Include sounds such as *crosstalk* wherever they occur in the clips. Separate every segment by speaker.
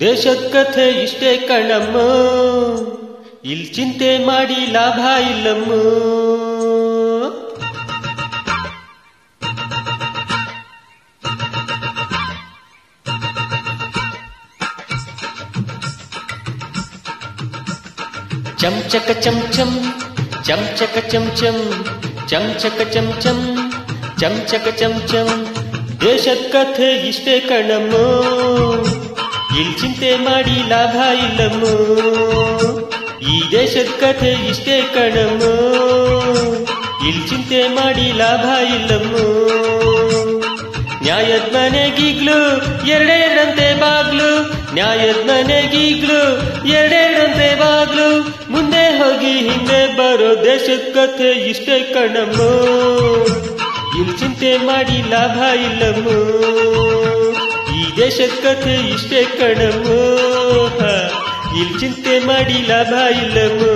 Speaker 1: ದೇಶದ ಕಥೆ ಇಷ್ಟೇ ಕಣಮ್ಮ. ಇಲ್ ಚಿಂತೆ ಮಾಡಿ ಲಾಭ ಇಲ್ಲಮ್ಮ. ಚಮಚಕ ಚಮಚಂ ಚಮಚಕ ಚಮಚಂ ಚಮಚಕ ಚಮಚಂ ಚಮಚಕ ಚಮಚಂ ದೇಶದ ಕಥೆ ಇಷ್ಟೇ ಕಣಮ್ಮ. ಇಲ್ ಚಿಂತೆ ಮಾಡಿ ಲಾಭ ಇಲ್ಲಮ್ಮು. ಈ ದೇಶದ ಕಥೆ ಇಷ್ಟೇ ಕಣಮ್ಮು. ಇಲ್ ಚಿಂತೆ ಮಾಡಿ ಲಾಭ ಇಲ್ಲಮ್ಮು. ನ್ಯಾಯದ ಮನೆಗೀಗ್ಲು ಎರಡೆರಡಂತೆ ಬಾಗ್ಲು. ನ್ಯಾಯದ ಮನೆಗೀಗ್ಲು ಎರಡೆರಡಂತೆ ಬಾಗ್ಲು. ಮುಂದೆ ಹೋಗಿ ಹಿಂದೆ ಬರೋ ದೇಶದ ಕಥೆ ಇಷ್ಟೇ ಕಣಮ್ಮು. ಇಲ್ ಚಿಂತೆ ಮಾಡಿ ಲಾಭ ಇಲ್ಲಮ್ಮ. ದೇಶದ ಕಥೆ ಇಷ್ಟೇ ಕಣವೋ ಇಲ್ ಚಿಂತೆ ಮಾಡಿ ಲಾಭ ಇಲ್ಲವೋ.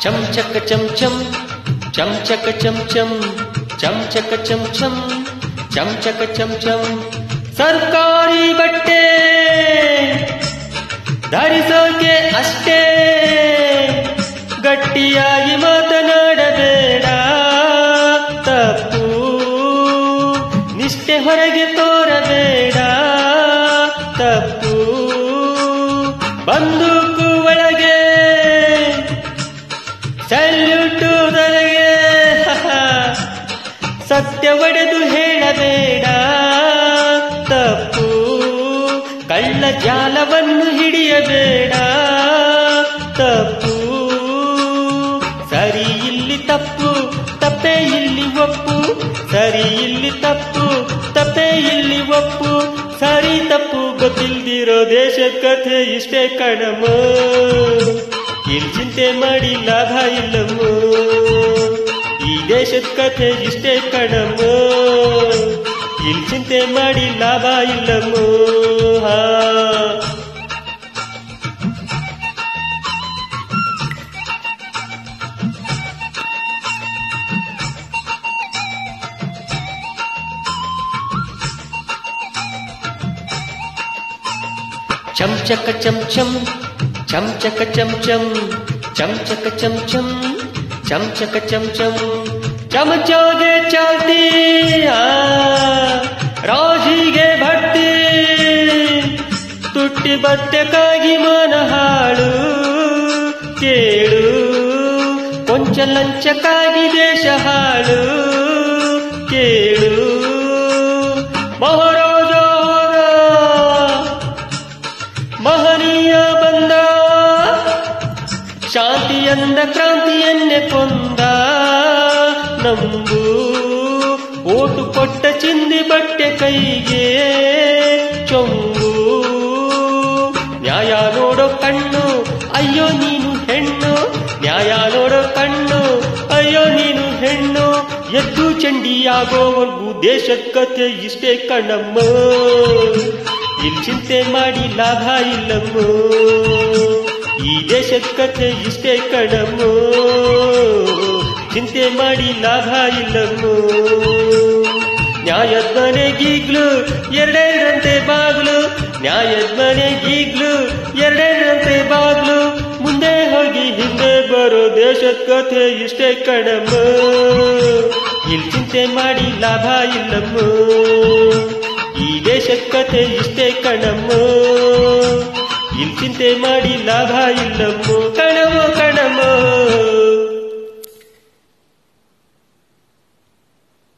Speaker 1: ಚಮಚಕ ಚಮಚಂ ಚಮಚಕ ಚಮಚಂ ಚಮಚಕ ಚಮಚಂ ಚಮಚಕ ಚಮಚಂ ಸರ್ಕಾರಿ ಬಟ್ಟೆ ಧರಿಸೋಕೆ ಅಷ್ಟೇ. ಗಟ್ಟಿಯಾಗಿ ಮಾತನಾಡಬೇಡ. ತಪ್ಪು. ನಿಷ್ಠೆ ಹೊರಗೆ ತೋರಬೇಡ. ತಪ್ಪು. ಬಂದೂಕು ಒಳಗೆ. *laughs* ಸತ್ಯ ಒಡೆದು ಹೇಳಬೇಡ. ತಪ್ಪು. ಕಳ್ಳ ಜಾಲವನ್ನು ಹಿಡಿಯಬೇಡ. ತಪ್ಪು. ಸರಿ ಇಲ್ಲಿ ತಪ್ಪು, ತಪ್ಪೆ ಇಲ್ಲಿ ಒಪ್ಪು. ಸರಿ ಇಲ್ಲಿ ತಪ್ಪು, ತಪ್ಪೆ ಇಲ್ಲಿ ಒಪ್ಪು. ಸರಿ ತಪ್ಪು ಗೊತ್ತಿಲ್ದಿರೋ ದೇಶದ ಕಥೆ ಇಷ್ಟೇ ಕಣಮ ಇಲ್ಲಿ ಚಿಂತೆ ಮಾಡಿ ಲಾಭ ಇಲ್ಲಮ್ಮ. ಈ ದೇಶದ ಕಥೆ ಇಷ್ಟೇ ಕಣಮ್ಮ. ಇಲ್ಲಿ ಚಿಂತೆ ಮಾಡಿ ಲಾಭ ಇಲ್ಲಮ್ಮ ಹಾ ಚಮಚಕ ಚಮಚಂ ಚಮಚಕ ಚಮಚಂ ಚಮಚಕ ಚಮಚಂ ಚಮಚಕ ಚಮಚಂ ಚಮಚೋಗೆ ಚಾಲ್ತಿ ತುಟ್ಟಿ ಬತ್ತಕ್ಕಾಗಿ ಮನ ಹಾಳು. ಕೇಳು, ಕೊಂಚ ಲಂಚಕ್ಕಾಗಿ ದೇಶ ಹಾಳು. ಕೇಳು ಮಹನೀಯ ಬಂದ. ಶಾಂತಿಯಂದ ಕ್ರಾಂತಿಯನ್ನೇ ಕೊಂದ. ನಂಬು, ಓಟು ಕೊಟ್ಟ ಚಿಂದಿ ಬಟ್ಟೆ ಕೈಗೆ. ಚೊಂಬು ನ್ಯಾಯ ನೋಡೋ ಕಣ್ಣು, ಅಯ್ಯೋ ನೀನು ಹೆಣ್ಣು. ನ್ಯಾಯ ನೋಡೋ ಕಣ್ಣು, ಅಯ್ಯೋ ನೀನು ಹೆಣ್ಣು. ಎದ್ದು ಚಂಡಿಯಾಗೋವರೆಗೂ ದೇಶದ ಕಥೆ ಇಷ್ಟೇ ಕಣ್ಣಮ್ಮ ಇಲ್ಲಿ ಚಿಂತೆ ಮಾಡಿ ಲಾಭ ಇಲ್ಲಮ್ಮ. ಈ ದೇಶದ ಕಥೆ ಇಷ್ಟೇ ಕಣಮ್ಮ. ಚಿಂತೆ ಮಾಡಿ ಲಾಭ ಇಲ್ಲಮ್ಮ. ನ್ಯಾಯದ ಮನೆಗೀಗ್ಲು ಬಾಗ್ಲು. ನ್ಯಾಯದ ಮನೆಗೀಗ್ಲು ಬಾಗ್ಲು. ಮುಂದೆ ಹೋಗಿ ಹಿಂದೆ ಬರೋ ದೇಶದ ಕಥೆ ಇಷ್ಟೇ ಕಣಮ್ಮ ಇಲ್ಲಿ ಚಿಂತೆ ಮಾಡಿ ಲಾಭ ಇಲ್ಲಮ್ಮ. ಈ ದೇಶದ ಕಥೆ ಇಷ್ಟೇ ಕಣಮ್ಮ ಇಲ್ಲಿ ಚಿಂತೆ ಮಾಡಿ ಲಾಭ ಇಲ್ಲಮ್ಮ. ಕಣಮ್ಮ